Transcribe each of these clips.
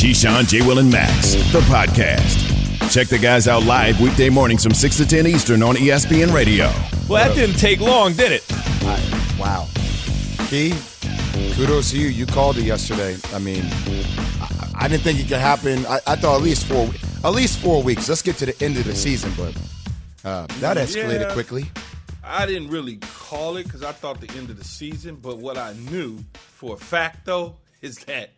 Keyshawn, J. Will, and Max, the podcast. Check the guys out live weekday mornings from 6 to 10 Eastern on ESPN Radio. Well, that didn't take long, did it? I, wow. Key, kudos to you. You called it yesterday. I mean, I, I didn't think it could happen. I, I, thought at least four, at least four weeks. Let's get to the end of the season, but uh, that escalated Yeah. quickly. I didn't really call it because I thought the end of the season. But what I knew for a fact, though, is that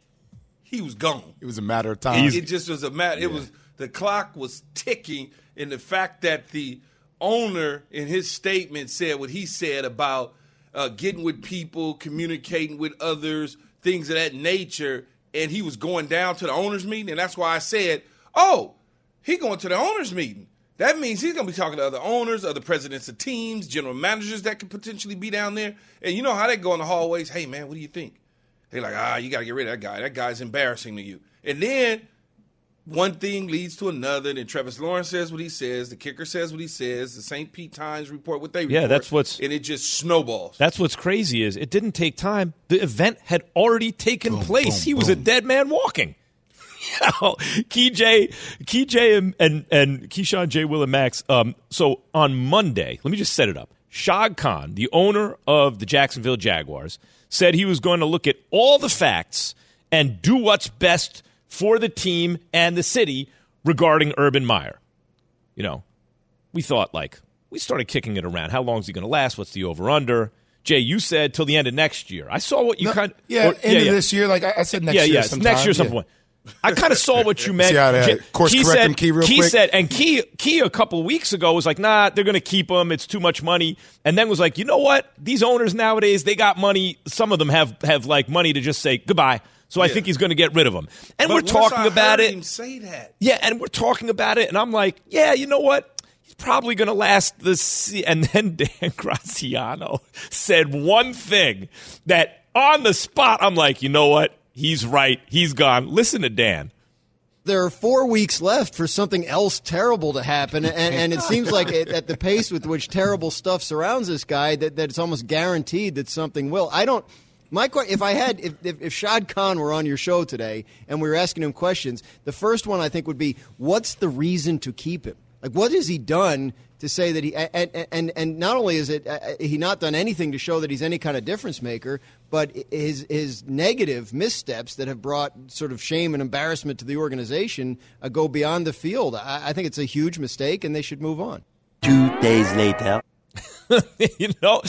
he was gone. It was a matter of time. It just was a matter. It was the clock was ticking, and the fact that the owner in his statement said what he said about uh, getting with people, communicating with others, things of that nature, and he was going down to the owners meeting, and that's why I said, "Oh, he going to the owners meeting." That means he's going to be talking to other owners, other presidents of teams, general managers that could potentially be down there. And you know how they go in the hallways. Hey, man, what do you think? They're like, ah, you got to get rid of that guy. That guy's embarrassing to you. And then one thing leads to another. And then Travis Lawrence says what he says. The kicker says what he says. The St. Pete Times report what they report. Yeah, that's what's- and it just snowballs. That's what's crazy is it didn't take time. The event had already taken place. boom, he was a dead man walking. You know, Key J, Key J, and and, and Keyshawn J. Will and Max. Um, so on Monday, let me just set it up. Shad Khan, the owner of the Jacksonville Jaguars, said he was going to look at all the facts and do what's best for the team and the city regarding Urban Meyer. You know, we thought like we started kicking it around. How long is he going to last? What's the over under? Jay, you said till the end of next year. I saw what you No, kind yeah, or- end of this year. Like I, I said, next yeah, year. yeah, sometime. next year, some Yeah. Point. I kind of saw what you meant. See how that- Jay- course Key correct said, him, Key, real Key quick? said, and Key, Key a couple of weeks ago was like, nah, they're going to keep him. It's too much money. And then was like, you know what? These owners nowadays, they got money. Some of them have have like money to just say goodbye. So I think he's going to get rid of him. And But we're once talking I about heard it. Him say that. Yeah, and we're talking about it, and I'm like, yeah, you know what? He's probably going to last the se-. And then Dan Graziano said one thing that on the spot, I'm like, you know what? He's right. He's gone. Listen to Dan. there are four weeks left for something else terrible to happen, and, and it seems like it, at the pace with which terrible stuff surrounds this guy, that, that it's almost guaranteed that something will. I don't. My if I had if, if if Shad Khan were on your show today and we were asking him questions, the first one I think would be, what's the reason to keep him? Like, what has he done to say that he and and, and not only is it uh, he not done anything to show that he's any kind of difference maker, but his his negative missteps that have brought sort of shame and embarrassment to the organization uh, go beyond the field. I, I think it's a huge mistake, and they should move on. Two days later. you know,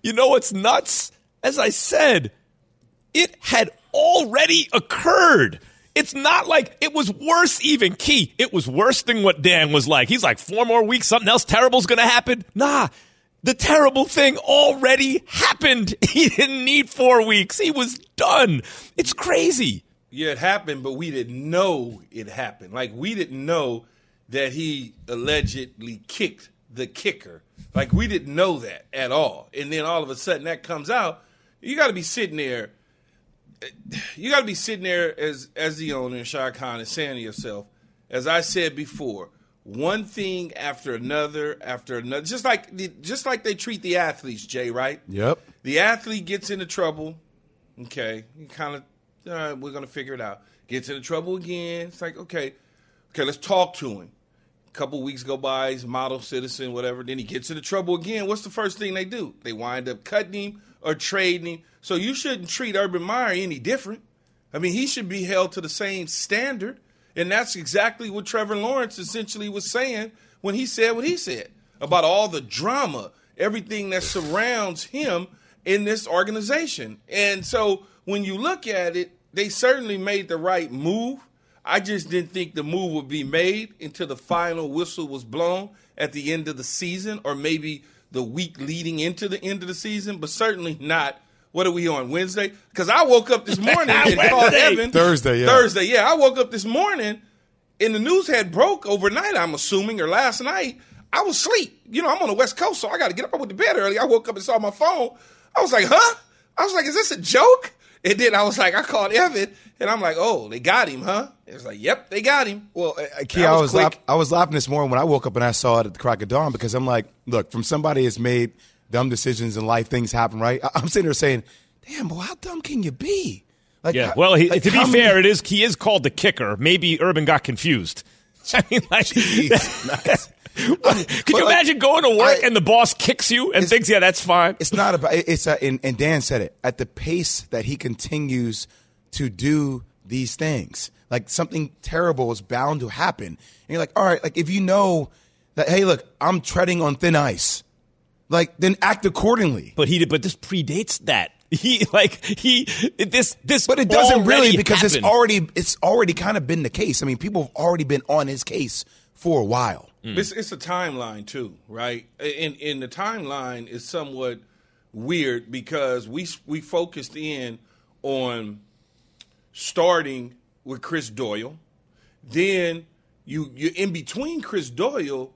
you know what's nuts? As I said, it had already occurred. It's not like it was worse, even key. It was worse than what Dan was like. He's like, four more weeks, something else terrible's going to happen. Nah, the terrible thing already happened. He didn't need four weeks. He was done. It's crazy. Yeah, it happened, but we didn't know it happened. Like we didn't know that he allegedly kicked the kicker. Like we didn't know that at all. And then all of a sudden that comes out. You got to be sitting there. You got to be sitting there as as the owner, Shad Khan, and saying to yourself, as I said before, one thing after another after another. Just like the- just like they treat the athletes, Jay. Right? Yep. The athlete gets into trouble. Okay, you kind of, all right, we're gonna figure it out. Gets into trouble again. It's like, okay, okay, let's talk to him. Couple weeks go by, he's model citizen, whatever. Then he gets into trouble again. What's the first thing they do? They wind up cutting him or trading him. So you shouldn't treat Urban Meyer any different. I mean, he should be held to the same standard. And that's exactly what Trevor Lawrence essentially was saying when he said what he said about all the drama, everything that surrounds him in this organization. And so when you look at it, they certainly made the right move. I just didn't think the move would be made until the final whistle was blown at the end of the season or maybe the week leading into the end of the season, but certainly not. What are we on Wednesday? Because I woke up this morning and called Evan. Thursday, yeah. Thursday, yeah. I woke up this morning and the news had broke overnight, I'm assuming, or last night. I was asleep. You know, I'm on the West Coast, so I got to get up. I went to bed early. I woke up and saw my phone. I was like, huh? I was like, is this a joke? And then I was like, I called Evan, and I'm like, oh, they got him, huh? It was like, yep, they got him. Well, uh, Key, That I was was I was laughing this morning when I woke up and I saw it at the crack of dawn because I'm like, look, from somebody that's made dumb decisions in life, things happen, right? I- I'm sitting there saying, damn, boy, how dumb can you be? Like, Like, Yeah. Well, he, like, to be how many- fair, it is he is called the kicker. Maybe Urban got confused. I mean, like, Jeez, could you like, imagine going to work I- and the boss kicks you and thinks, yeah, that's fine? it's not about it's a, and, and Dan said it at the pace that he continues to do these things. Like something terrible is bound to happen, and you're like, all right, like if you know that, hey, look, I'm treading on thin ice, like then act accordingly. But he did. But this predates that. He like he this this. But it doesn't really because it's already it's already kind of been the case. I mean, people have already been on his case for a while. Mm. It's, it's a timeline too, right? And, and the timeline is somewhat weird because we we focused in on starting with Chris Doyle, then you you're in between Chris Doyle.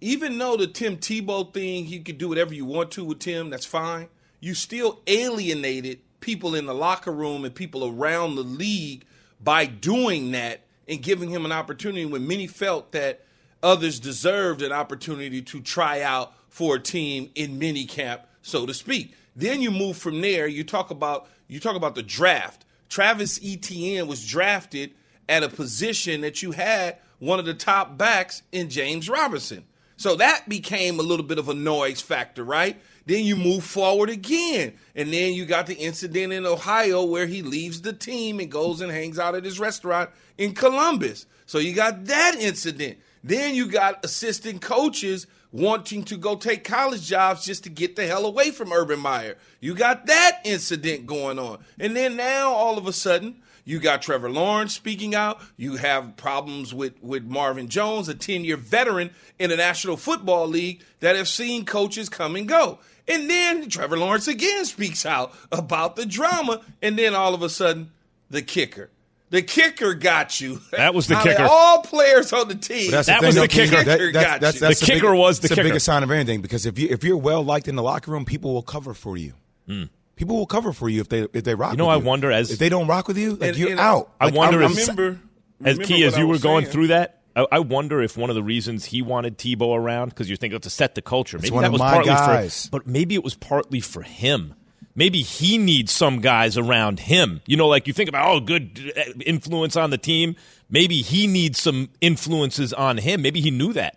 Even though the Tim Tebow thing, he could do whatever you want to with Tim, that's fine. You still alienated people in the locker room and people around the league by doing that and giving him an opportunity when many felt that others deserved an opportunity to try out for a team in minicamp, so to speak. Then you move from there. You talk about you talk about the draft. Travis Etienne was drafted at a position that you had one of the top backs in James Robinson. So that became a little bit of a noise factor, right? Then you move forward again. And then you got the incident in Ohio where he leaves the team and goes and hangs out at his restaurant in Columbus. So you got that incident. Then you got assistant coaches wanting to go take college jobs just to get the hell away from Urban Meyer. You got that incident going on. And then now all of a sudden, you got Trevor Lawrence speaking out. You have problems with, with Marvin Jones, a 10 year veteran in the National Football League that have seen coaches come and go. And then Trevor Lawrence again speaks out about the drama. And then all of a sudden, the kicker. The kicker got you. That was the Out of kicker. All players on the team. But that's That the was thing, the though, Keith, kicker. that- Kicker that's- got that's- you. that's The kicker big- was the it's kicker. biggest sign of anything because if you if you're well liked in the locker room, people will cover for you. Hmm. People will cover for you if they if they rock. You know, with I wonder as- if they don't rock with you, like And- you're and out. I Like, wonder I'm- if- I'm- remember, as remember key as you were was going saying. through that. I, I wonder if one of the reasons he wanted Tebow around because you're thinking to set the culture. Maybe one that of was my partly guys. for, but maybe it was partly for him. Maybe he needs some guys around him. You know, like you think about oh, good uh, influence on the team. Maybe he needs some influences on him. Maybe he knew that.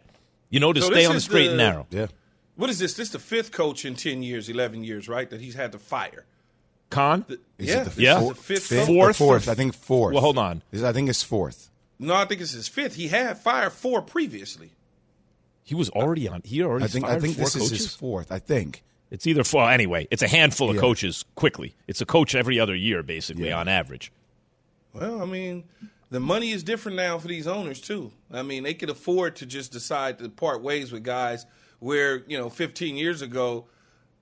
You know, to So stay on the straight the- and narrow. yeah. What is this? This is the fifth coach in 10 years, 11 years, right? That he's had to fire. Con. Is yeah. it the Yeah. is four- the fifth, fifth Fourth? fourth? I think fourth. Well, hold on. Is- I think it's fourth. No, I think it's his fifth. He had fired four previously. He was already on. He already I think I think four this coaches? is his fourth. I think. It's either four. Anyway, it's a handful of Yeah. coaches. Quickly, it's a coach every other year, basically Yeah. on average. Well, I mean, the money is different now for these owners too. I mean, they could afford to just decide to part ways with guys where you know, 15 years ago,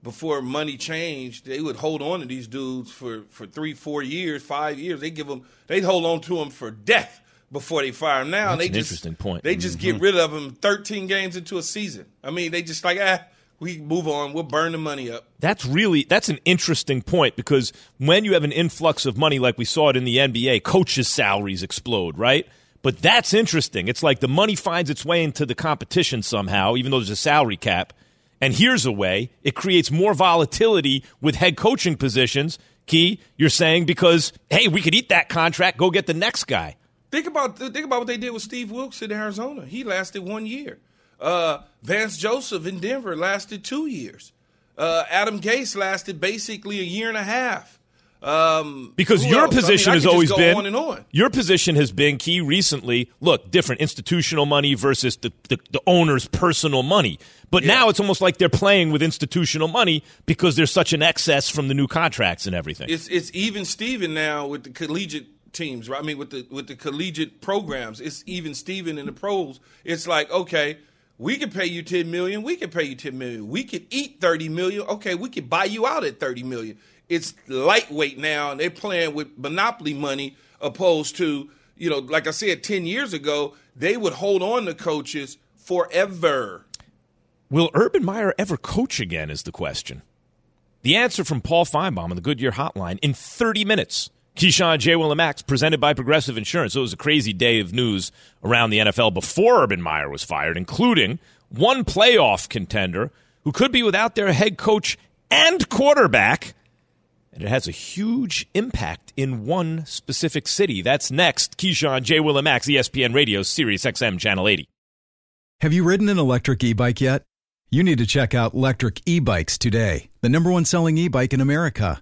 before money changed, they would hold on to these dudes for for three, four years, five years. They give them, they'd hold on to them for death before they fire them. Now That's they an just interesting point. They just get rid of them 13 games into a season. I mean, they just like ah, we move on. We'll burn the money up. That's really that's an interesting point because when you have an influx of money like we saw it in the NBA, coaches' salaries explode, right? But that's interesting. It's like the money finds its way into the competition somehow, even though there's a salary cap. And here's a way it creates more volatility with head coaching positions. Key, you're saying because hey, we could eat that contract, go get the next guy. Think about think about what they did with Steve Wilks in Arizona. He lasted one year. Uh, Vance Joseph in Denver lasted two years. Uh, Adam Gase lasted basically a year and a half. Um, Because your else? I mean, position I has always been on and on. your position has been key recently. Look, different institutional money versus the, the, the owner's personal money. But Yeah. now it's almost like they're playing with institutional money because there's such an excess from the new contracts and everything. It's it's even Steven now with the collegiate teams, right? I mean with the with the collegiate programs. It's even Steven in the pros. It's like, okay, we could pay you 10 million, we could pay you 10 million. We could eat 30 million. Okay, we could buy you out at 30 million. It's lightweight now and they're playing with monopoly money opposed to, you know, like I said 10 years ago, they would hold on to coaches forever. Will Urban Meyer ever coach again? Is the question. The answer from Paul Finebaum on the Goodyear Hotline in 30 minutes. Keyshawn J. Will and Max, presented by Progressive Insurance. It was a crazy day of news around the NFL before Urban Meyer was fired, including one playoff contender who could be without their head coach and quarterback. and it has a huge impact in one specific city. That's next. Keyshawn, J. Will, and Max, ESPN Radio, Sirius XM, Channel 80. Have you ridden an electric e bike yet? You need to check out Electric E Bikes today, the number one selling e bike in America.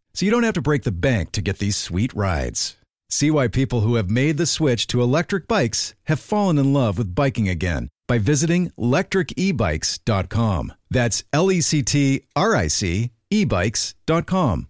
so you don't have to break the bank to get these sweet rides. See why people who have made the switch to electric bikes have fallen in love with biking again by visiting lectricebikes.com. That's L E C T R I C ebikes.com.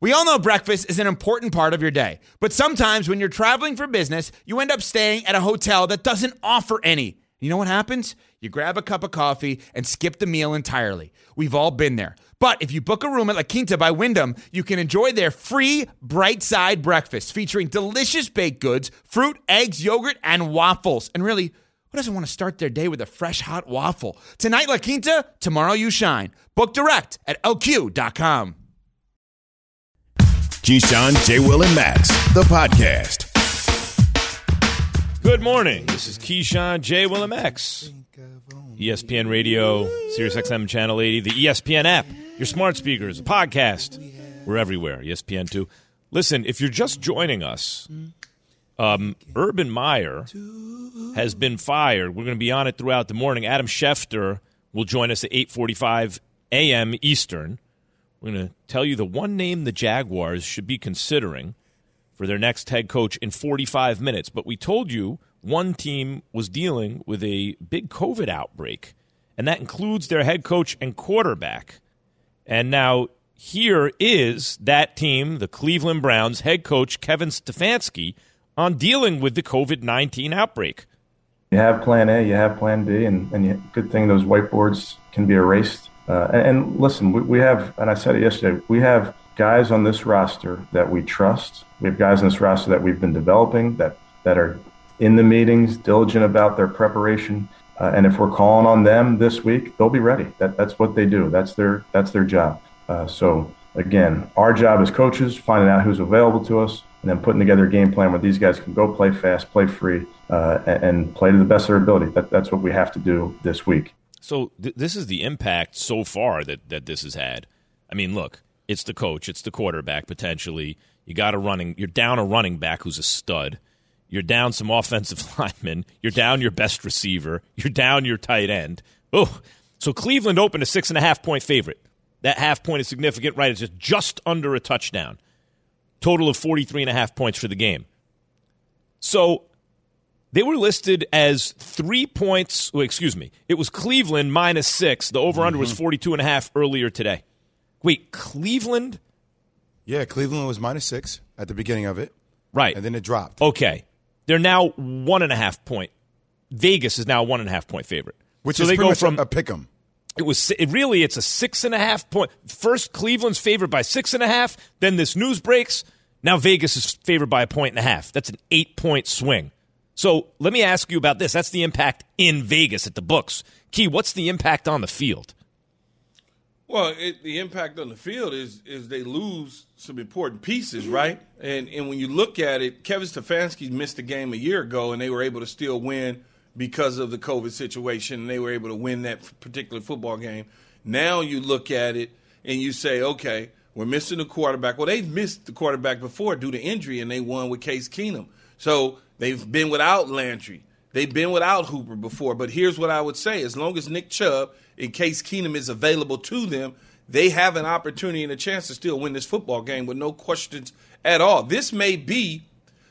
We all know breakfast is an important part of your day, but sometimes when you're traveling for business, you end up staying at a hotel that doesn't offer any. You know what happens? You grab a cup of coffee and skip the meal entirely. We've all been there. But if you book a room at La Quinta by Wyndham, you can enjoy their free bright side breakfast featuring delicious baked goods, fruit, eggs, yogurt, and waffles. And really, who doesn't want to start their day with a fresh hot waffle? Tonight, La Quinta, tomorrow, you shine. Book direct at lq.com. Keyshawn, J. Will, and Max, the podcast. Good morning. This is Keyshawn, J. Will, and Max. ESPN Radio, Sirius XM Channel 80, the ESPN app, your smart speakers, a podcast. We're everywhere. ESPN 2. Listen, if you're just joining us, um, Urban Meyer has been fired. We're going to be on it throughout the morning. Adam Schefter will join us at 8:45 a.m. Eastern. We're going to tell you the one name the Jaguars should be considering for their next head coach in 45 minutes. But we told you one team was dealing with a big COVID outbreak, and that includes their head coach and quarterback. And now here is that team, the Cleveland Browns head coach Kevin Stefanski, on dealing with the COVID 19 outbreak. You have plan A, you have plan B, and, and you, good thing those whiteboards can be erased. Uh, and, and, listen, we, we have, and I said it yesterday, we have guys on this roster that we trust. We have guys on this roster that we've been developing that, that are in the meetings, diligent about their preparation. Uh, and if we're calling on them this week, they'll be ready. That, that's what they do. That's their that's their job. Uh, so again, our job as coaches, finding out who's available to us, and then putting together a game plan where these guys can go play fast, play free, uh, and, and, play to the best of their ability. That, that's what we have to do this week. So th- this is the impact so far that, that this has had. I mean, look, it's the coach, it's the quarterback potentially. You got a running, you're down a running back who's a stud. You're down some offensive linemen. You're down your best receiver. You're down your tight end. Oh, so Cleveland opened a six and a half point favorite. That half point is significant, right? It's just just under a touchdown. Total of 43 and a half points for the game. So they were listed as three points. Well, excuse me. It was Cleveland minus six. The over under mm-hmm. was 42 and a half earlier today. Wait, Cleveland? Yeah, Cleveland was minus six at the beginning of it. Right. And then it dropped. Okay. They're now one and a half point. Vegas is now one and a half point favorite. Which so is they go from a, pick 'em. It was it really it's a six and a half point. First, Cleveland's favored by six and a half. Then this news breaks. Now Vegas is favored by a point and a half. That's an eight point swing. So let me ask you about this. That's the impact in Vegas at the books. Key, what's the impact on the field? Well, it, the impact on the field is is they lose some important pieces, mm-hmm. right? And and when you look at it, Kevin Stefanski missed a game a year ago, and they were able to still win because of the COVID situation, and they were able to win that particular football game. Now you look at it and you say, okay, we're missing the quarterback. Well, they've missed the quarterback before due to injury, and they won with Case Keenum. So they've been without Landry. They've been without Hooper before. But here's what I would say: as long as Nick Chubb, in case Keenum is available to them, they have an opportunity and a chance to still win this football game with no questions at all. This may be,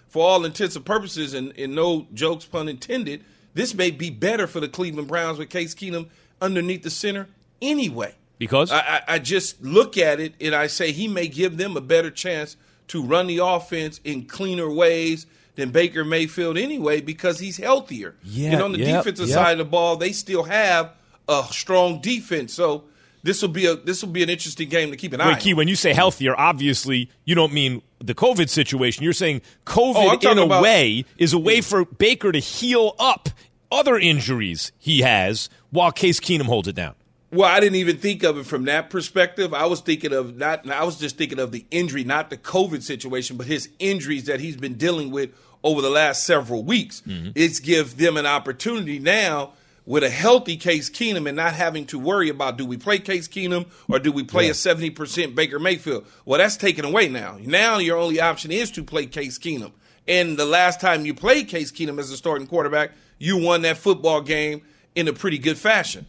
for all intents and purposes, and, and no jokes pun intended, this may be better for the Cleveland Browns with Case Keenum underneath the center anyway. Because I, I, just look at it and I say he may give them a better chance to run the offense in cleaner ways than Baker Mayfield anyway because he's healthier. Yeah, and on the yep, defensive yep. side of the ball, they still have a strong defense. So this will be a this will be an interesting game to keep an eye. Wait, Key, on. when you say healthier, obviously you don't mean the COVID situation. You're saying Oh, COVID, talking in a about- way, is a way for Baker to heal up other injuries he has while Case Keenum holds it down. Well, I didn't even think of it from that perspective. I was thinking of not. I was just thinking of the injury, not the COVID situation, but his injuries that he's been dealing with over the last several weeks. Mm-hmm. It's give them an opportunity now with a healthy Case Keenum and not having to worry about do we play Case Keenum or do we play a seventy percent Baker Mayfield. Well, that's taken away now. Now your only option is to play Case Keenum. And the last time you played Case Keenum as a starting quarterback, you won that football game in a pretty good fashion.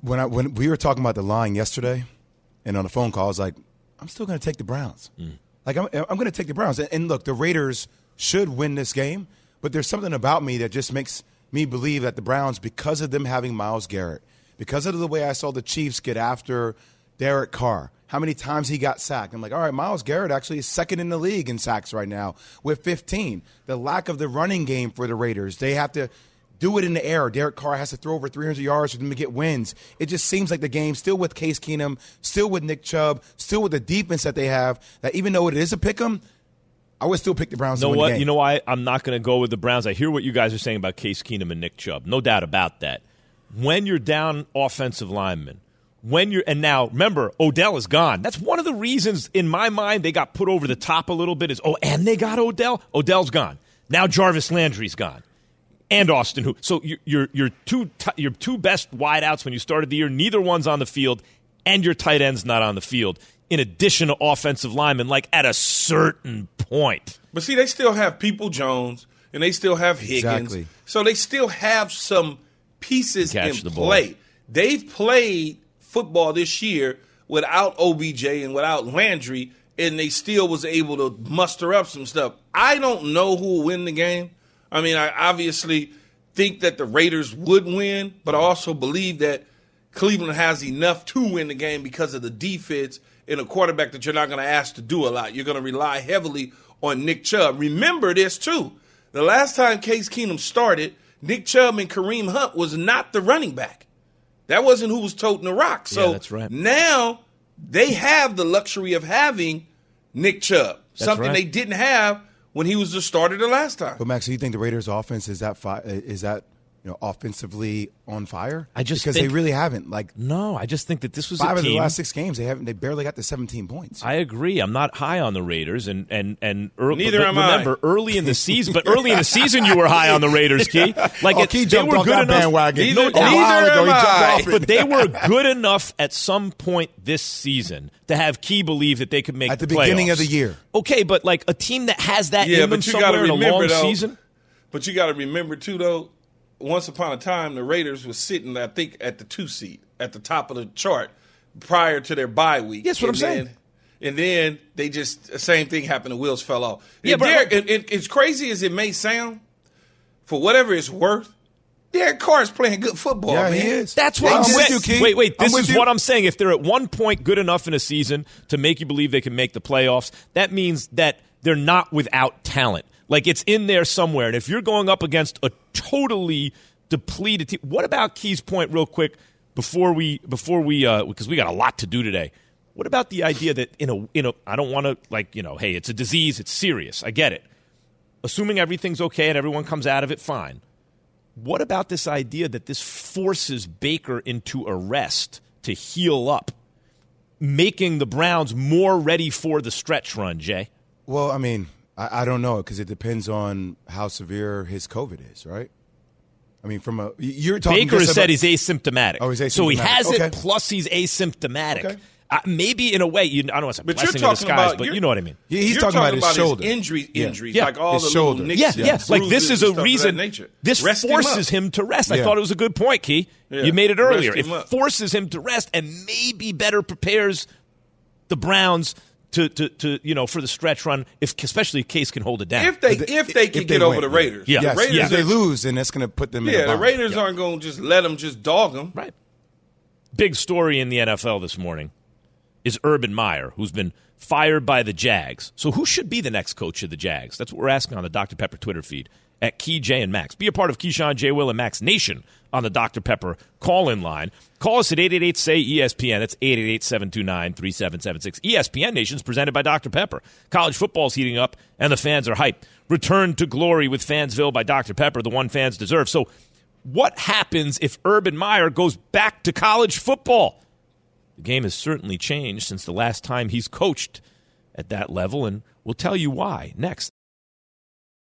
when I when we were talking about the line yesterday, and on the phone call, I was like, I'm still going to take the Browns. Mm. Like I'm I'm going to take the Browns. And, and look, the Raiders should win this game, but there's something about me that just makes me believe that the Browns, because of them having Myles Garrett, because of the way I saw the Chiefs get after Derek Carr. How many times he got sacked? I'm like, all right, Myles Garrett actually is second in the league in sacks right now with 15. The lack of the running game for the Raiders, they have to do it in the air. Derek Carr has to throw over 300 yards for them to get wins. It just seems like the game still with Case Keenum, still with Nick Chubb, still with the defense that they have. That even though it is a pick 'em, I would still pick the Browns. You know what? You know why I'm not going to go with the Browns? I hear what you guys are saying about Case Keenum and Nick Chubb. No doubt about that. When you're down offensive linemen, when you're and now remember Odell is gone. That's one of the reasons in my mind they got put over the top a little bit. Is oh, and they got Odell. Odell's gone. Now Jarvis Landry's gone. And Austin, who so your your your two your two best wideouts when you started the year, neither one's on the field, and your tight end's not on the field. In addition to offensive linemen, like at a certain point, But see, they still have Peoples-Jones and they still have Higgins. Exactly. So they still have some pieces Catch in the ball. play. They've played football this year without OBJ and without Landry, and they still was able to muster up some stuff. I don't know who will win the game. I mean, I obviously think that the Raiders would win, but I also believe that Cleveland has enough to win the game because of the defense and a quarterback that you're not going to ask to do a lot. You're going to rely heavily on Nick Chubb. Remember this too. The last time Case Keenum started, Nick Chubb and Kareem Hunt was not the running back. That wasn't who was toting the rock. So Yeah, that's right. now they have the luxury of having Nick Chubb, something right. they didn't have when he was the starter the last time. But Max, do you think the Raiders' offense is that fi- is that you know offensively on fire? I just because think- they really haven't. Like no, I just think that this was five a of the last six games, they haven't. They barely got to 17 points. I agree. I'm not high on the Raiders, and and and early, Neither but am I. remember early in the season. But early in the season, you were high on the Raiders, Key. Oh, like Oh, it, Key they were good enough. bandwagon. Neither- a while neither ago, oh, am I. off. But they were good enough at some point this season to have Key believe that they could make At the the beginning playoffs. of the year. Okay, but like a team that has that Yeah, in them but you got to somewhere in a remember long though. season. But you got to remember too, though. Once upon a time, the Raiders was sitting, I think, at the two seat, at the top of the chart, prior to their bye week. That's what And I'm saying. then- And then they just the same thing happened. The wheels fell off. Yeah, And but- Derek, and, and as crazy as it may sound, for whatever it's worth, Derek Carr is playing good football. Yeah, man. he is. That's what I'm I'm, with saying. you, Key. Wait, wait. This is you. what I'm saying. If they're at one point good enough in a season to make you believe they can make the playoffs, that means that they're not without talent. Like it's in there somewhere. And if you're going up against a totally depleted team, what about Key's point, real quick, before we before we uh because we got a lot to do today. What about the idea that in a in a I don't want to like you know hey it's a disease it's serious I get it. Assuming everything's okay and everyone comes out of it fine. What about this idea that this forces Baker into arrest to heal up, making the Browns more ready for the stretch run, Jay? Well, I mean, I, I don't know because it depends on how severe his COVID is, right? I mean, from a you're talking. Baker has said about- he's asymptomatic. Oh, he's So he asymptomatic. has it, plus he's asymptomatic. Okay. Uh, maybe in a way, you, I don't want to say But you're blessing in talking disguise, about but you're- know what I mean. Yeah, he's You're talking, about his shoulder. his injury, Yeah. injuries, Yeah. like all His the shoulder. nicks Yeah, and yeah. Like this is a stuff of that reason. This Rest forces up. him, to rest. I thought it was a good point, Key. Yeah. You made it earlier. him It up. forces him to rest and maybe better prepares the Browns to, to, to you know for the stretch run, if especially if Case can hold it down. If they If they- if they if can they get over win, the. Raiders, Yeah. the Yes, Raiders if they lose, then that's going to put them in Yeah, a the bind. Raiders aren't going to just let them just dog them. Right. Big story in the NFL this morning is Urban Meyer, who's been fired by the Jags. So who should be the next coach of the Jags? That's what we're asking on the Dr. Pepper Twitter feed at Key J and Max. Be a part of Keyshawn, J. Will, and Max Nation on the Dr. Pepper call in line. Call us at 888 say ESPN. That's 888 729 3776. ESPN Nation is presented by Dr. Pepper. College football's heating up, and the fans are hyped. Return to glory with Fansville by Dr. Pepper, the one fans deserve. So, what happens if Urban Meyer goes back to college football? The game has certainly changed since the last time he's coached at that level, and we'll tell you why next.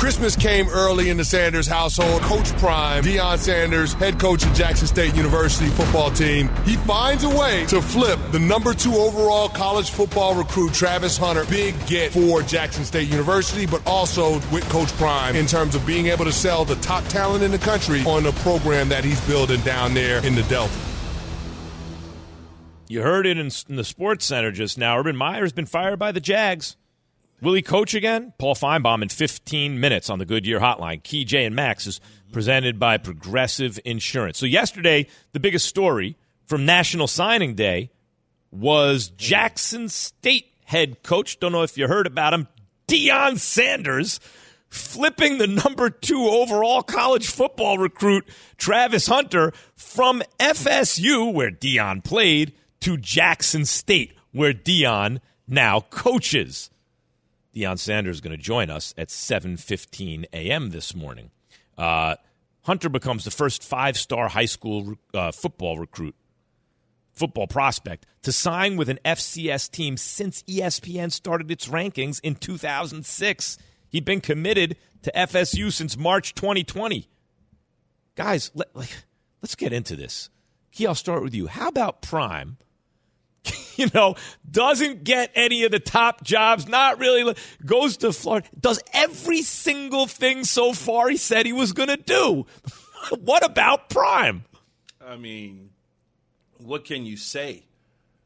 Christmas came early in the Sanders household. Coach Prime, Deion Sanders, head coach of Jackson State University football team, he finds a way to flip the number two overall college football recruit, Travis Hunter. Big get for Jackson State University, but also with Coach Prime in terms of being able to sell the top talent in the country on the program that he's building down there in the Delta. You heard it in, in the SportsCenter just now. Urban Meyer's been fired by the Jags. Will he coach again? Paul Finebaum in 15 minutes on the Goodyear Hotline. Key J and Max is presented by Progressive Insurance. So yesterday, the biggest story from National Signing Day was Jackson State head coach. Don't know if you heard about him, Deion Sanders, flipping the number two overall college football recruit Travis Hunter from FSU, where Deion played, to Jackson State, where Deion now coaches. Deion Sanders is going to join us at 7:15 a.m. this morning. Uh, Hunter becomes the first five-star high school uh, football recruit, football prospect to sign with an FCS team since ESPN started its rankings in 2006. He'd been committed to FSU since March 2020. Guys, let, like, let's get into this. Key, I'll start with you. How about Prime? you know, doesn't get any of the top jobs, not really, goes to Florida, does every single thing so far he said he was going to do. what about Prime? I mean, what can you say?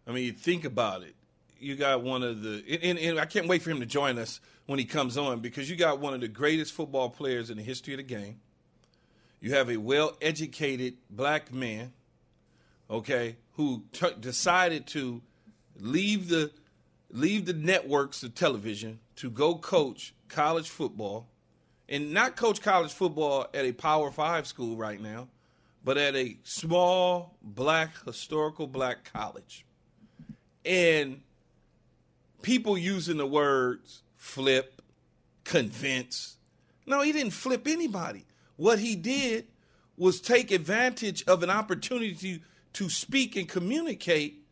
I mean, think about it. You got one of the, and, and I can't wait for him to join us when he comes on because you got one of the greatest football players in the history of the game. You have a well educated black man, okay, who t- decided to leave the leave the networks of television to go coach college football. And not coach college football at a power 5 school right now but at a small black historical black college. And people using the words flip convince. No he didn't flip anybody. What he did was take advantage of an opportunity to speak and communicate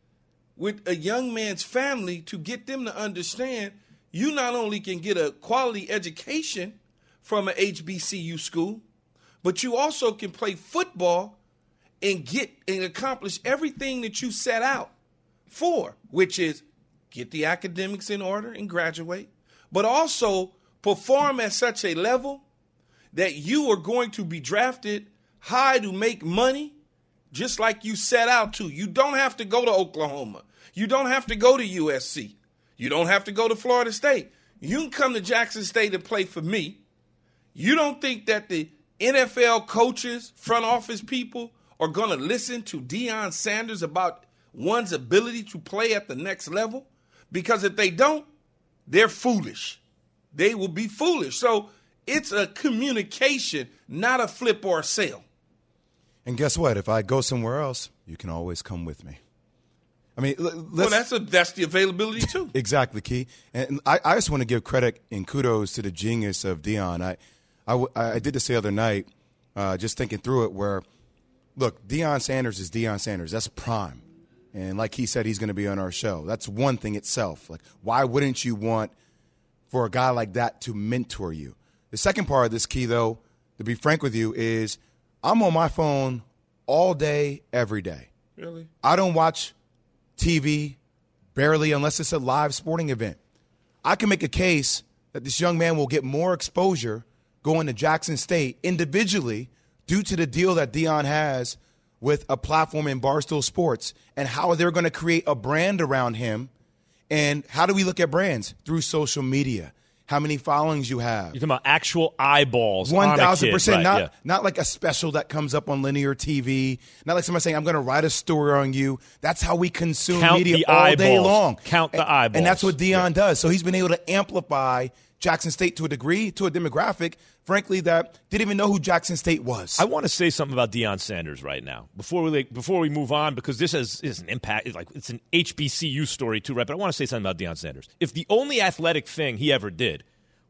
with a young man's family to get them to understand you not only can get a quality education from an HBCU school, but you also can play football and get and accomplish everything that you set out for, which is get the academics in order and graduate, but also perform at such a level that you are going to be drafted high to make money just like you set out to. You don't have to go to Oklahoma. You don't have to go to USC. You don't have to go to Florida State. You can come to Jackson State and play for me. You don't think that the NFL coaches, front office people are going to listen to Deion Sanders about one's ability to play at the next level? Because if they don't, they're foolish. they will be foolish. So it's a communication, not a flip or a sale. And guess what? If I go somewhere else, you can always come with me. I mean, let's, Well, that's a that's the availability too. Exactly, Key. And I, I just want to give credit and kudos to the genius of Deion. I I did this the other night, uh, just thinking through it. Where, look, Deion Sanders is Deion Sanders. That's prime, and like he said, he's going to be on our show. That's one thing itself. Like, why wouldn't you want for a guy like that to mentor you? The second part of this key, though, to be frank with you, is I'm on my phone all day, every day. Really? I don't watch TV barely unless it's a live sporting event. I can make a case that this young man will get more exposure going to Jackson State individually due to the deal that Deion has with a platform in Barstool Sports and how they're going to create a brand around him. And how do we look at brands? Through social media. How many followings you have. You're talking about actual eyeballs. One thousand percent. Not yeah. not like a special that comes up on linear TV. Not like somebody saying, "I'm going to write a story on you." That's how we consume Count media all day long. Count the eyeballs. and that's what Deion does. So he's been able to amplify Jackson State to a degree, to a demographic, frankly, that didn't even know who Jackson State was. I want to say something about Deion Sanders right now before we like, before we move on because this has is an impact. It's like it's an HBCU story too, right? But I want to say something about Deion Sanders. If the only athletic thing he ever did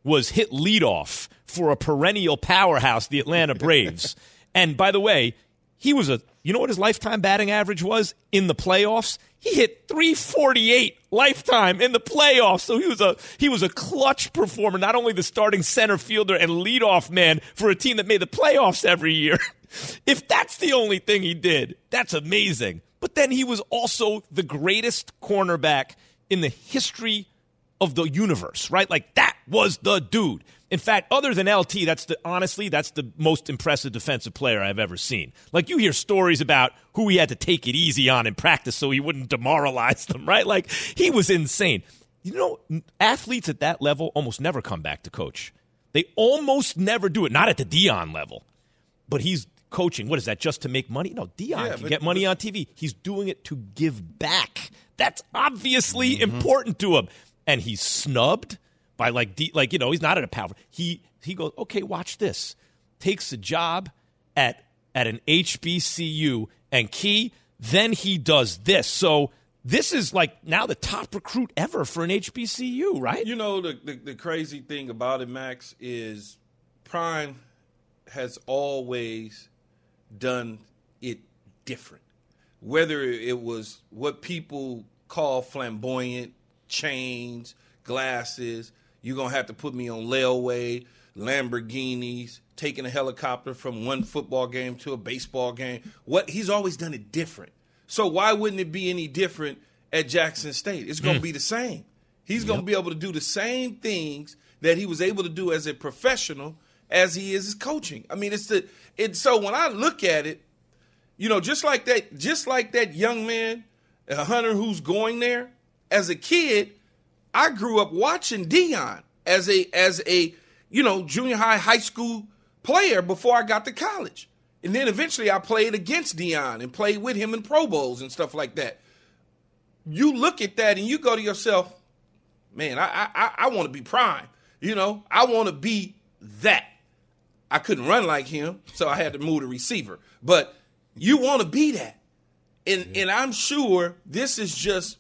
was hit leadoff for a perennial powerhouse, the Atlanta Braves, and by the way, he was a you know what his lifetime batting average was in the playoffs? He hit 348 lifetime in the playoffs. So he was a he was a clutch performer, not only the starting center fielder and leadoff man for a team that made the playoffs every year. if that's the only thing he did, that's amazing. But then he was also the greatest cornerback in the history of the universe, right? Like that was the dude. In fact, other than LT, that's the honestly, that's the most impressive defensive player I've ever seen. Like you hear stories about who he had to take it easy on in practice so he wouldn't demoralize them, right? Like he was insane. You know, athletes at that level almost never come back to coach. They almost never do it. Not at the Deion level, but he's coaching. What is that? Just to make money? No, Deion Yeah, can but- get money on TV. He's doing it to give back. That's obviously mm-hmm. important to him, and he's snubbed by like D, like you know he's not at a power. He he goes okay. Watch this. Takes a job at at an HBCU and key. Then he does this. So this is like now the top recruit ever for an HBCU, right? You know the, the the crazy thing about it, Max, is Prime has always done it different. Whether it was what people call flamboyant chains, glasses, you're gonna have to put me on layaway, Lamborghinis, taking a helicopter from one football game to a baseball game. What he's always done it different. So why wouldn't it be any different at Jackson State? It's gonna hmm. be the same. He's going to be able to do the same things that he was able to do as a professional as he is as coaching. I mean, it's the it's so when I look at it, you know, just like that, just like that young man, a hunter who's going there. As a kid, I grew up watching Deion as a as a you know junior high, high school player before I got to college, and then eventually I played against Deion and played with him in Pro Bowls and stuff like that. You look at that and you go to yourself, man, I I, I want to be prime. You know, I want to be that. I couldn't run like him, so I had to move the receiver. But you want to be that. And and I'm sure this is just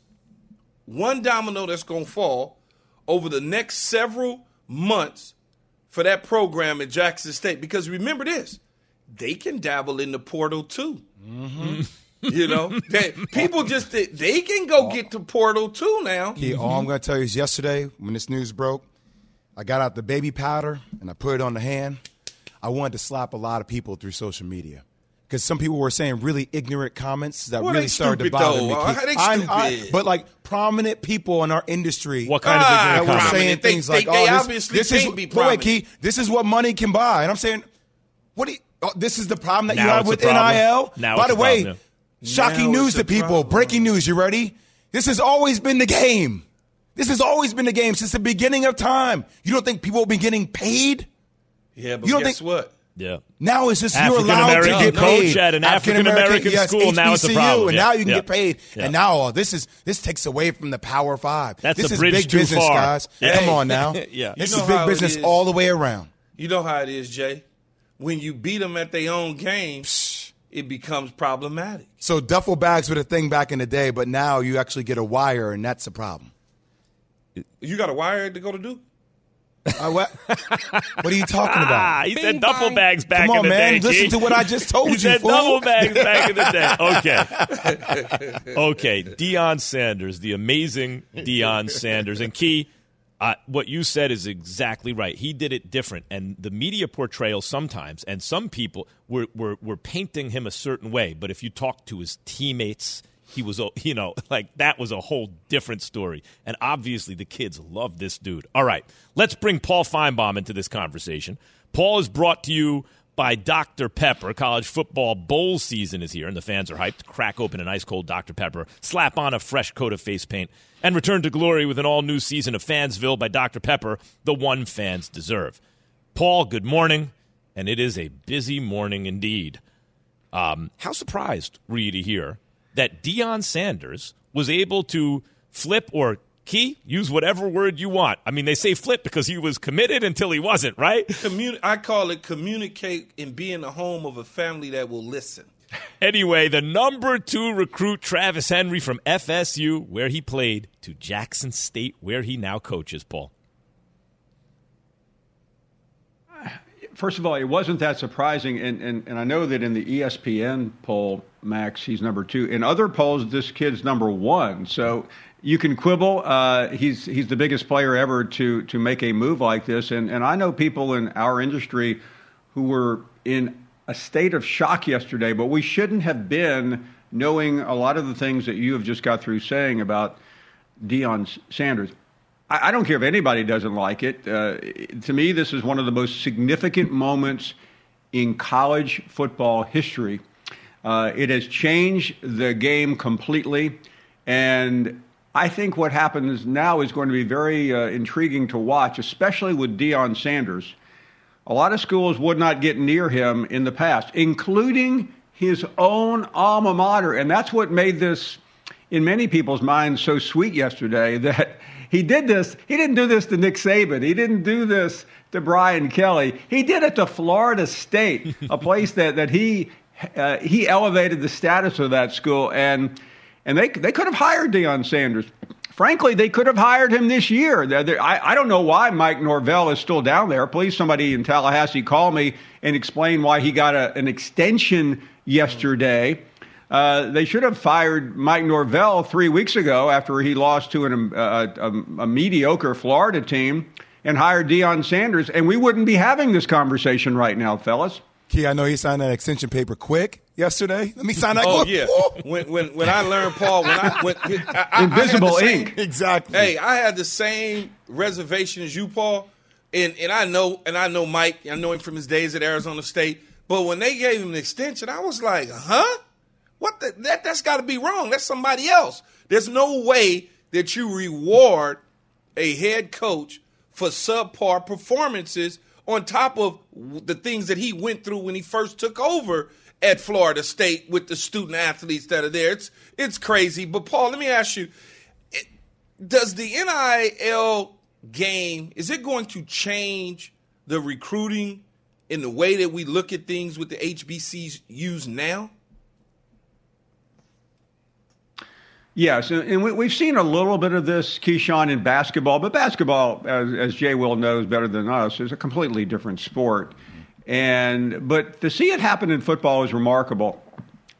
one domino that's going to fall over the next several months for that program at Jackson State. Because remember this, they can dabble in the portal too. Mm-hmm. You know, they, people just they, they can go get to portal too now. Key, all I'm mm-hmm. going to tell you is yesterday when this news broke, I got out the baby powder and I put it on the hand. I wanted to slap a lot of people through social media. Because some people were saying really ignorant comments that Well, really started to bother though. me. Uh, Key. they I- I- but like prominent people in our industry, What kind of Ah, ignorant that were saying. They- things they- like, they "Oh, this, this is can't be but wait. Key, this is what money can buy." And I'm saying, "What? Do you, oh, this is the problem that you have with. NIL." Now By the way, problem, shocking Now news to people. problem. Breaking news. You ready? This has always been the game. This has always been the game since the beginning of time. You don't think people have been getting paid? Yeah, but You don't guess think- what? Yeah. Now it's just you're African allowed to American get coach paid. at an African American yes, school, now it's a problem. and Yeah. now you can Yeah. get paid. Yeah. And now oh, this is this takes away from the Power Five. That's this a is bridge big too business, far. guys. Yeah. Come on now. Yeah. This You know is big business is. all the way around. You know how it is, Jay. When you beat them at their own game, it becomes problematic. So duffel bags were the thing back in the day, but now you actually get a wire, and that's a problem. You got a wire to go to Duke? Uh, what? what are you talking about? he said duffel bags back Come on, in the man. day. Listen G. to what I just told he you, said fool. duffel bags back in the day. Okay. okay. Deion Sanders, the amazing Deion Sanders. And Key, uh, what you said is exactly right. He did it different. And the media portrayal sometimes, and some people were, were, were painting him a certain way. But if you talk to his teammates, he was, you know, like that was a whole different story. And obviously the kids love this dude. All right, let's bring Paul Finebaum into this conversation. Paul is brought to you by Dr. Pepper. College football bowl season is here, and the fans are hyped. Crack open an ice cold Dr. Pepper, slap on a fresh coat of face paint, and return to glory with an all new season of Fansville by Dr. Pepper, the one fans deserve. Paul, good morning, and it is a busy morning indeed. Um, how surprised were you to hear that Deion Sanders was able to flip or key, use whatever word you want? I mean, they say flip because he was committed until he wasn't, right? I call it communicate and be in the home of a family that will listen. Anyway, the number two recruit, Travis Hunter from FSU, where he played, to Jackson State, where he now coaches, Paul. First of all, it wasn't that surprising, and, and, and I know that in the ESPN poll, Max, he's number two. In other polls, this kid's number one. So you can quibble. Uh, he's he's the biggest player ever to to make a move like this, and and I know people in our industry who were in a state of shock yesterday, but we shouldn't have been knowing a lot of the things that you have just got through saying about Deion Sanders. I, I don't care if anybody doesn't like it. Uh, to me, this is one of the most significant moments in college football history. Uh, it has changed the game completely, and I think what happens now is going to be very uh, intriguing to watch, especially with Deion Sanders. A lot of schools would not get near him in the past, including his own alma mater. And that's what made this, in many people's minds, so sweet yesterday that he did this. He didn't do this to Nick Saban. He didn't do this to Brian Kelly. He did it to Florida State, a place that, that he, uh, he elevated the status of that school. And, and they, they could have hired Deion Sanders. Frankly, they could have hired him this year. They're- they're- I, I don't know why Mike Norvell is still down there. Please, somebody in Tallahassee, call me and explain why he got a, an extension yesterday. Uh, they should have fired Mike Norvell three weeks ago after he lost to an, uh, a, a mediocre Florida team and hired Deion Sanders, and we wouldn't be having this conversation right now, fellas. Key, I know he signed that extension paper quick yesterday. Let me sign that. Oh yeah. When when when I learned Paul, when I when I, I, I Invisible the same- ink. Exactly. Hey, I had the same reservation as you, Paul, and and I know and I know Mike. I know him from his days at Arizona State. But when they gave him an extension, I was like, huh? What the, that that's got to be wrong. That's somebody else. There's no way that you reward a head coach for subpar performances on top of the things that he went through when he first took over at Florida State with the student athletes that are there. It's it's crazy. But Paul, let me ask you: Does the NIL game is it going to change the recruiting in the way that we look at things with the HBCUs now? Yes, and we, we've seen a little bit of this, Keyshawn, in basketball, but basketball, as, as Jay Will knows better than us, is a completely different sport. And but to see it happen in football is remarkable.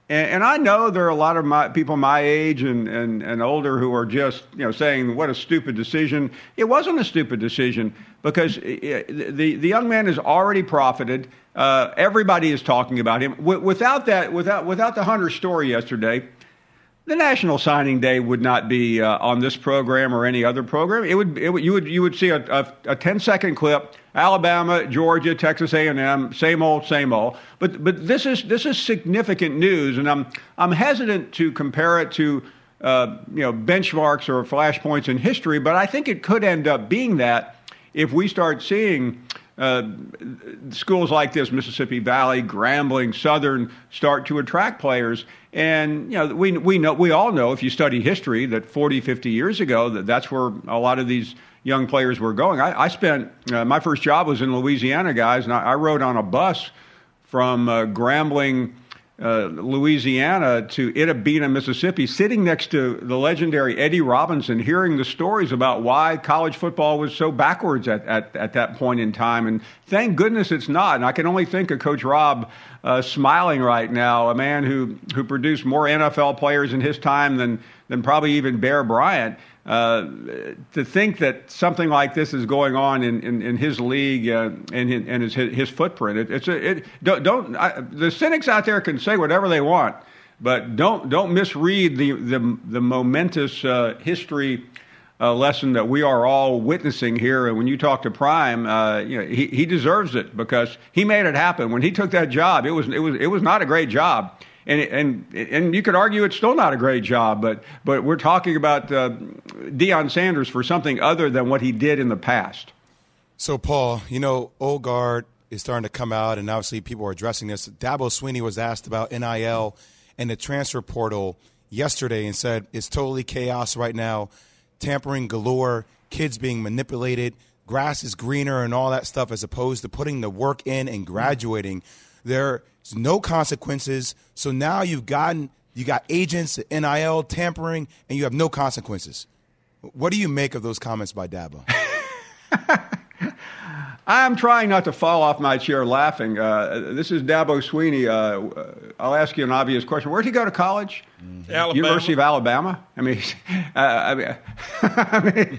And, and I know there are a lot of my, people my age and, and, and older who are just you know saying what a stupid decision. It wasn't a stupid decision because eh, the the young man has already profited. Uh, everybody is talking about him. W- without that, without without the Hunter story yesterday, the National Signing Day would not be uh, on this program or any other program. It would, it would you would you would see a, a, a 10 second clip: Alabama, Georgia, Texas A&M, same old, same old. But but this is this is significant news, and I'm I'm hesitant to compare it to uh, you know benchmarks or flashpoints in history, but I think it could end up being that if we start seeing uh, schools like this, Mississippi Valley, Grambling, Southern, start to attract players. And you know, we we know we all know if you study history that 40, 50 years ago that that's where a lot of these young players were going. I, I spent uh, my first job was in Louisiana, guys, and I, I rode on a bus from uh, Grambling uh, Louisiana to Itta Bena, Mississippi, sitting next to the legendary Eddie Robinson, hearing the stories about why college football was so backwards at, at, at that point in time. And thank goodness it's not. And I can only think of Coach Rob uh, smiling right now, a man who, who produced more NFL players in his time than, than probably even Bear Bryant. Uh, to think that something like this is going on in, in, in his league uh, and, and his, his footprint, it, it's a, it, don't, don't I, the cynics out there can say whatever they want, but don't don't misread the the, the momentous uh, history. Uh, lesson that we are all witnessing here, and when you talk to Prime, uh, you know he, he deserves it because he made it happen. When he took that job, it was it was it was not a great job and and and you could argue it's still not a great job, but but we're talking about uh, Deion Sanders for something other than what he did in the past. So, Paul, you know, old guard is starting to come out, and obviously people are addressing this. Dabo Swinney was asked about NIL and the transfer portal yesterday and said it's totally chaos right now, tampering galore, kids being manipulated, grass is greener, and all that stuff, as opposed to putting the work in and graduating. There there's no consequences. So now you've gotten you got agents, NIL tampering, and you have no consequences. What do you make of those comments by Dabo? I'm trying not to fall off my chair laughing. Uh, this is Dabo Swinney. Uh, I'll ask you an obvious question. Where'd he go to college? Alabama. University of Alabama. I mean, uh, I mean, I mean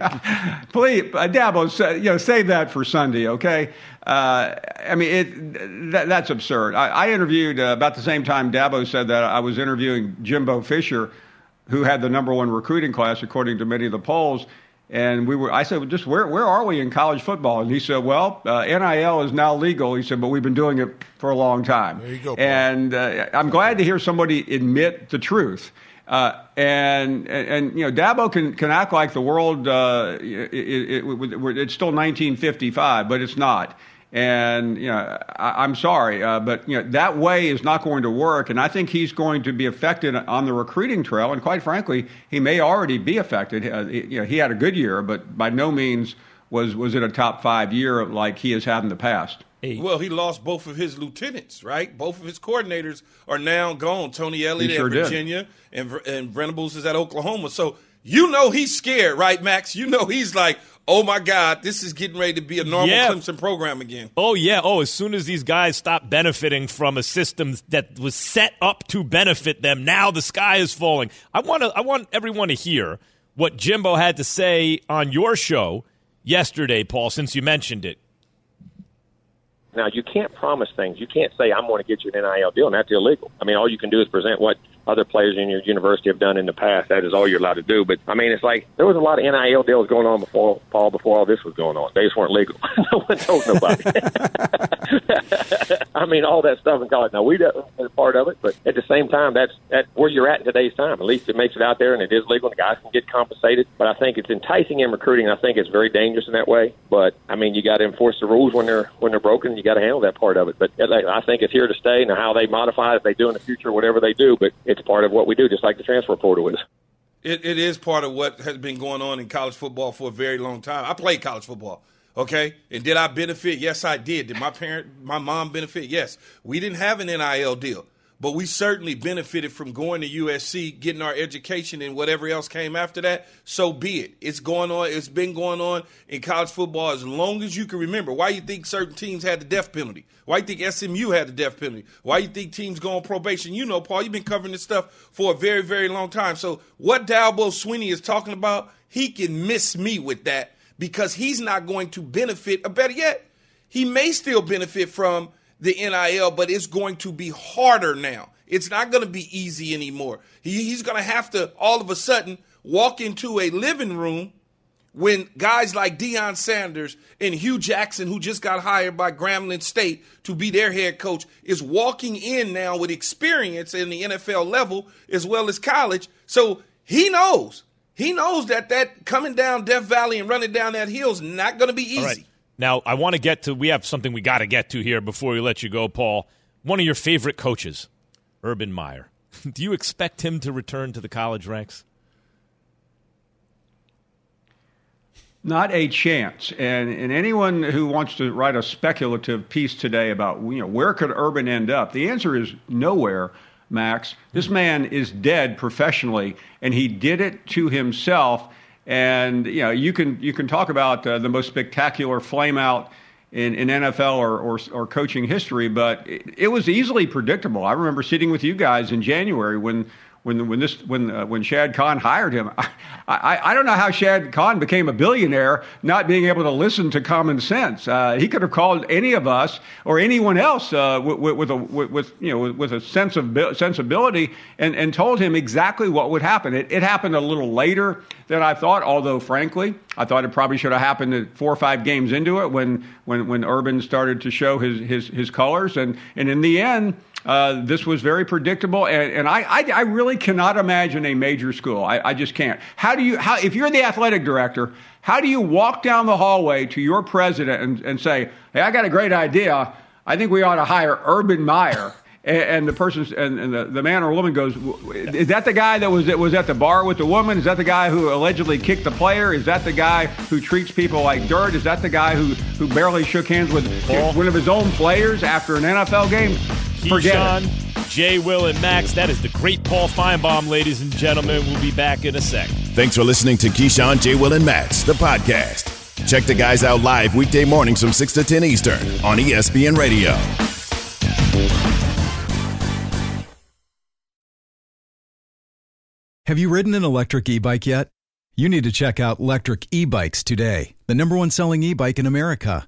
please, uh, Dabo, you know, save that for Sunday, okay? Uh, I mean, it, that, that's absurd. I, I interviewed uh, about the same time Dabo said that I was interviewing Jimbo Fisher, who had the number one recruiting class according to many of the polls. And we were, I said, well, just where, where are we in college football? And he said, well, uh, NIL is now legal. He said, but we've been doing it for a long time. There you go. Paul. And uh, I'm glad to hear somebody admit the truth. Uh, and, and, and you know Dabo can, can act like the world uh, it, it, it, it's still 1955, but it's not. And you know, I, am sorry, uh, but you know that way is not going to work. And I think he's going to be affected on the recruiting trail. And quite frankly, he may already be affected. Uh, you know, he had a good year, but by no means was was it a top five year like he has had in the past. Well, he lost both of his lieutenants, right? Both of his coordinators are now gone. Tony Elliott sure at Virginia, did. and and Venables is at Oklahoma. So you know he's scared, right, Max? You know he's like, oh my God, this is getting ready to be a normal yeah. Clemson program again. Oh, yeah. Oh, as soon as these guys stop benefiting from a system that was set up to benefit them, now the sky is falling. I want to. I want everyone to hear what Jimbo had to say on your show yesterday, Paul, since you mentioned it. Now, you can't promise things. You can't say, I'm going to get you an NIL deal, and that's illegal. I mean, all you can do is present what other players in your university have done in the past. That is all you're allowed to do. But I mean, it's like there was a lot of NIL deals going on before Paul before all this was going on. They just weren't legal. no one told nobody. I mean, all that stuff in college. Now we are part of it, but at the same time, that's that where you're at in today's time. At least it makes it out there, and it is legal, and the guys can get compensated. But I think it's enticing in recruiting. I think it's very dangerous in that way. But I mean, you got to enforce the rules when they're when they're broken. You got to handle that part of it. But I think it's here to stay. Now, how they modify it, they do in the future, whatever they do, but it's part of what we do, just like the transfer portal is. It, it is part of what has been going on in college football for a very long time. I played college football. Okay, and did I benefit? Yes, I did. Did my parent, my mom benefit? Yes. We didn't have an NIL deal but we certainly benefited from going to USC, getting our education, and whatever else came after that. So be it. It's going on. It's been going on in college football as long as you can remember. Why you think certain teams had the death penalty? Why you think SMU had the death penalty? Why you think teams go on probation? You know, Paul, you've been covering this stuff for a very, very long time. So what Dabo Swinney is talking about, he can miss me with that because he's not going to benefit. Or better yet, he may still benefit from – the NIL, but it's going to be harder now. It's not going to be easy anymore. He, he's going to have to all of a sudden walk into a living room when guys like Deion Sanders and Hue Jackson, who just got hired by Grambling State to be their head coach, is walking in now with experience in the NFL level as well as college. So he knows. He knows that that coming down Death Valley and running down that hill is not going to be easy. Now, I want to get to, we have something we got to get to here before we let you go, Paul. One of your favorite coaches, Urban Meyer. Do you expect him to return to the college ranks? Not a chance. And, and anyone who wants to write a speculative piece today about you know where could Urban end up, the answer is nowhere. Max, this man is dead professionally, and he did it to himself. And you know you can you can talk about uh, the most spectacular flameout in, in NFL or, or, or coaching history, but it, it was easily predictable. I remember sitting with you guys in January when when when this when uh, when Shad Khan hired him. I, I, I don't know how Shad Khan became a billionaire, not being able to listen to common sense. Uh, he could have called any of us or anyone else uh, with, with, a with, with, you know with a sense of sensibility and, and told him exactly what would happen. It, it happened a little later than I thought. Although frankly, I thought it probably should have happened four or five games into it when when when Urban started to show his his his colors and and in the end. Uh, this was very predictable, and, and I, I, I, really cannot imagine a major school. I, I, just can't. How do you, how, if you're the athletic director, how do you walk down the hallway to your president and, and say, hey, I got a great idea. I think we ought to hire Urban Meyer. And, the person, and, and the, the, man or woman goes, "Is that the guy that was that was at the bar with the woman? Is that the guy who allegedly kicked the player? Is that the guy who treats people like dirt? Is that the guy who who barely shook hands with Paul. one of his own players after an NFL game?" Forget Keyshawn, Jay, Will, and Max. That is the great Paul Finebaum, ladies and gentlemen. We'll be back in a sec. Thanks for listening to Keyshawn, Jay, Will, and Max, the podcast. Check the guys out live weekday mornings from 6 to 10 Eastern on ESPN Radio. Have you ridden an electric e bike yet? You need to check out Lectric E Bikes today, the number one selling e bike in America.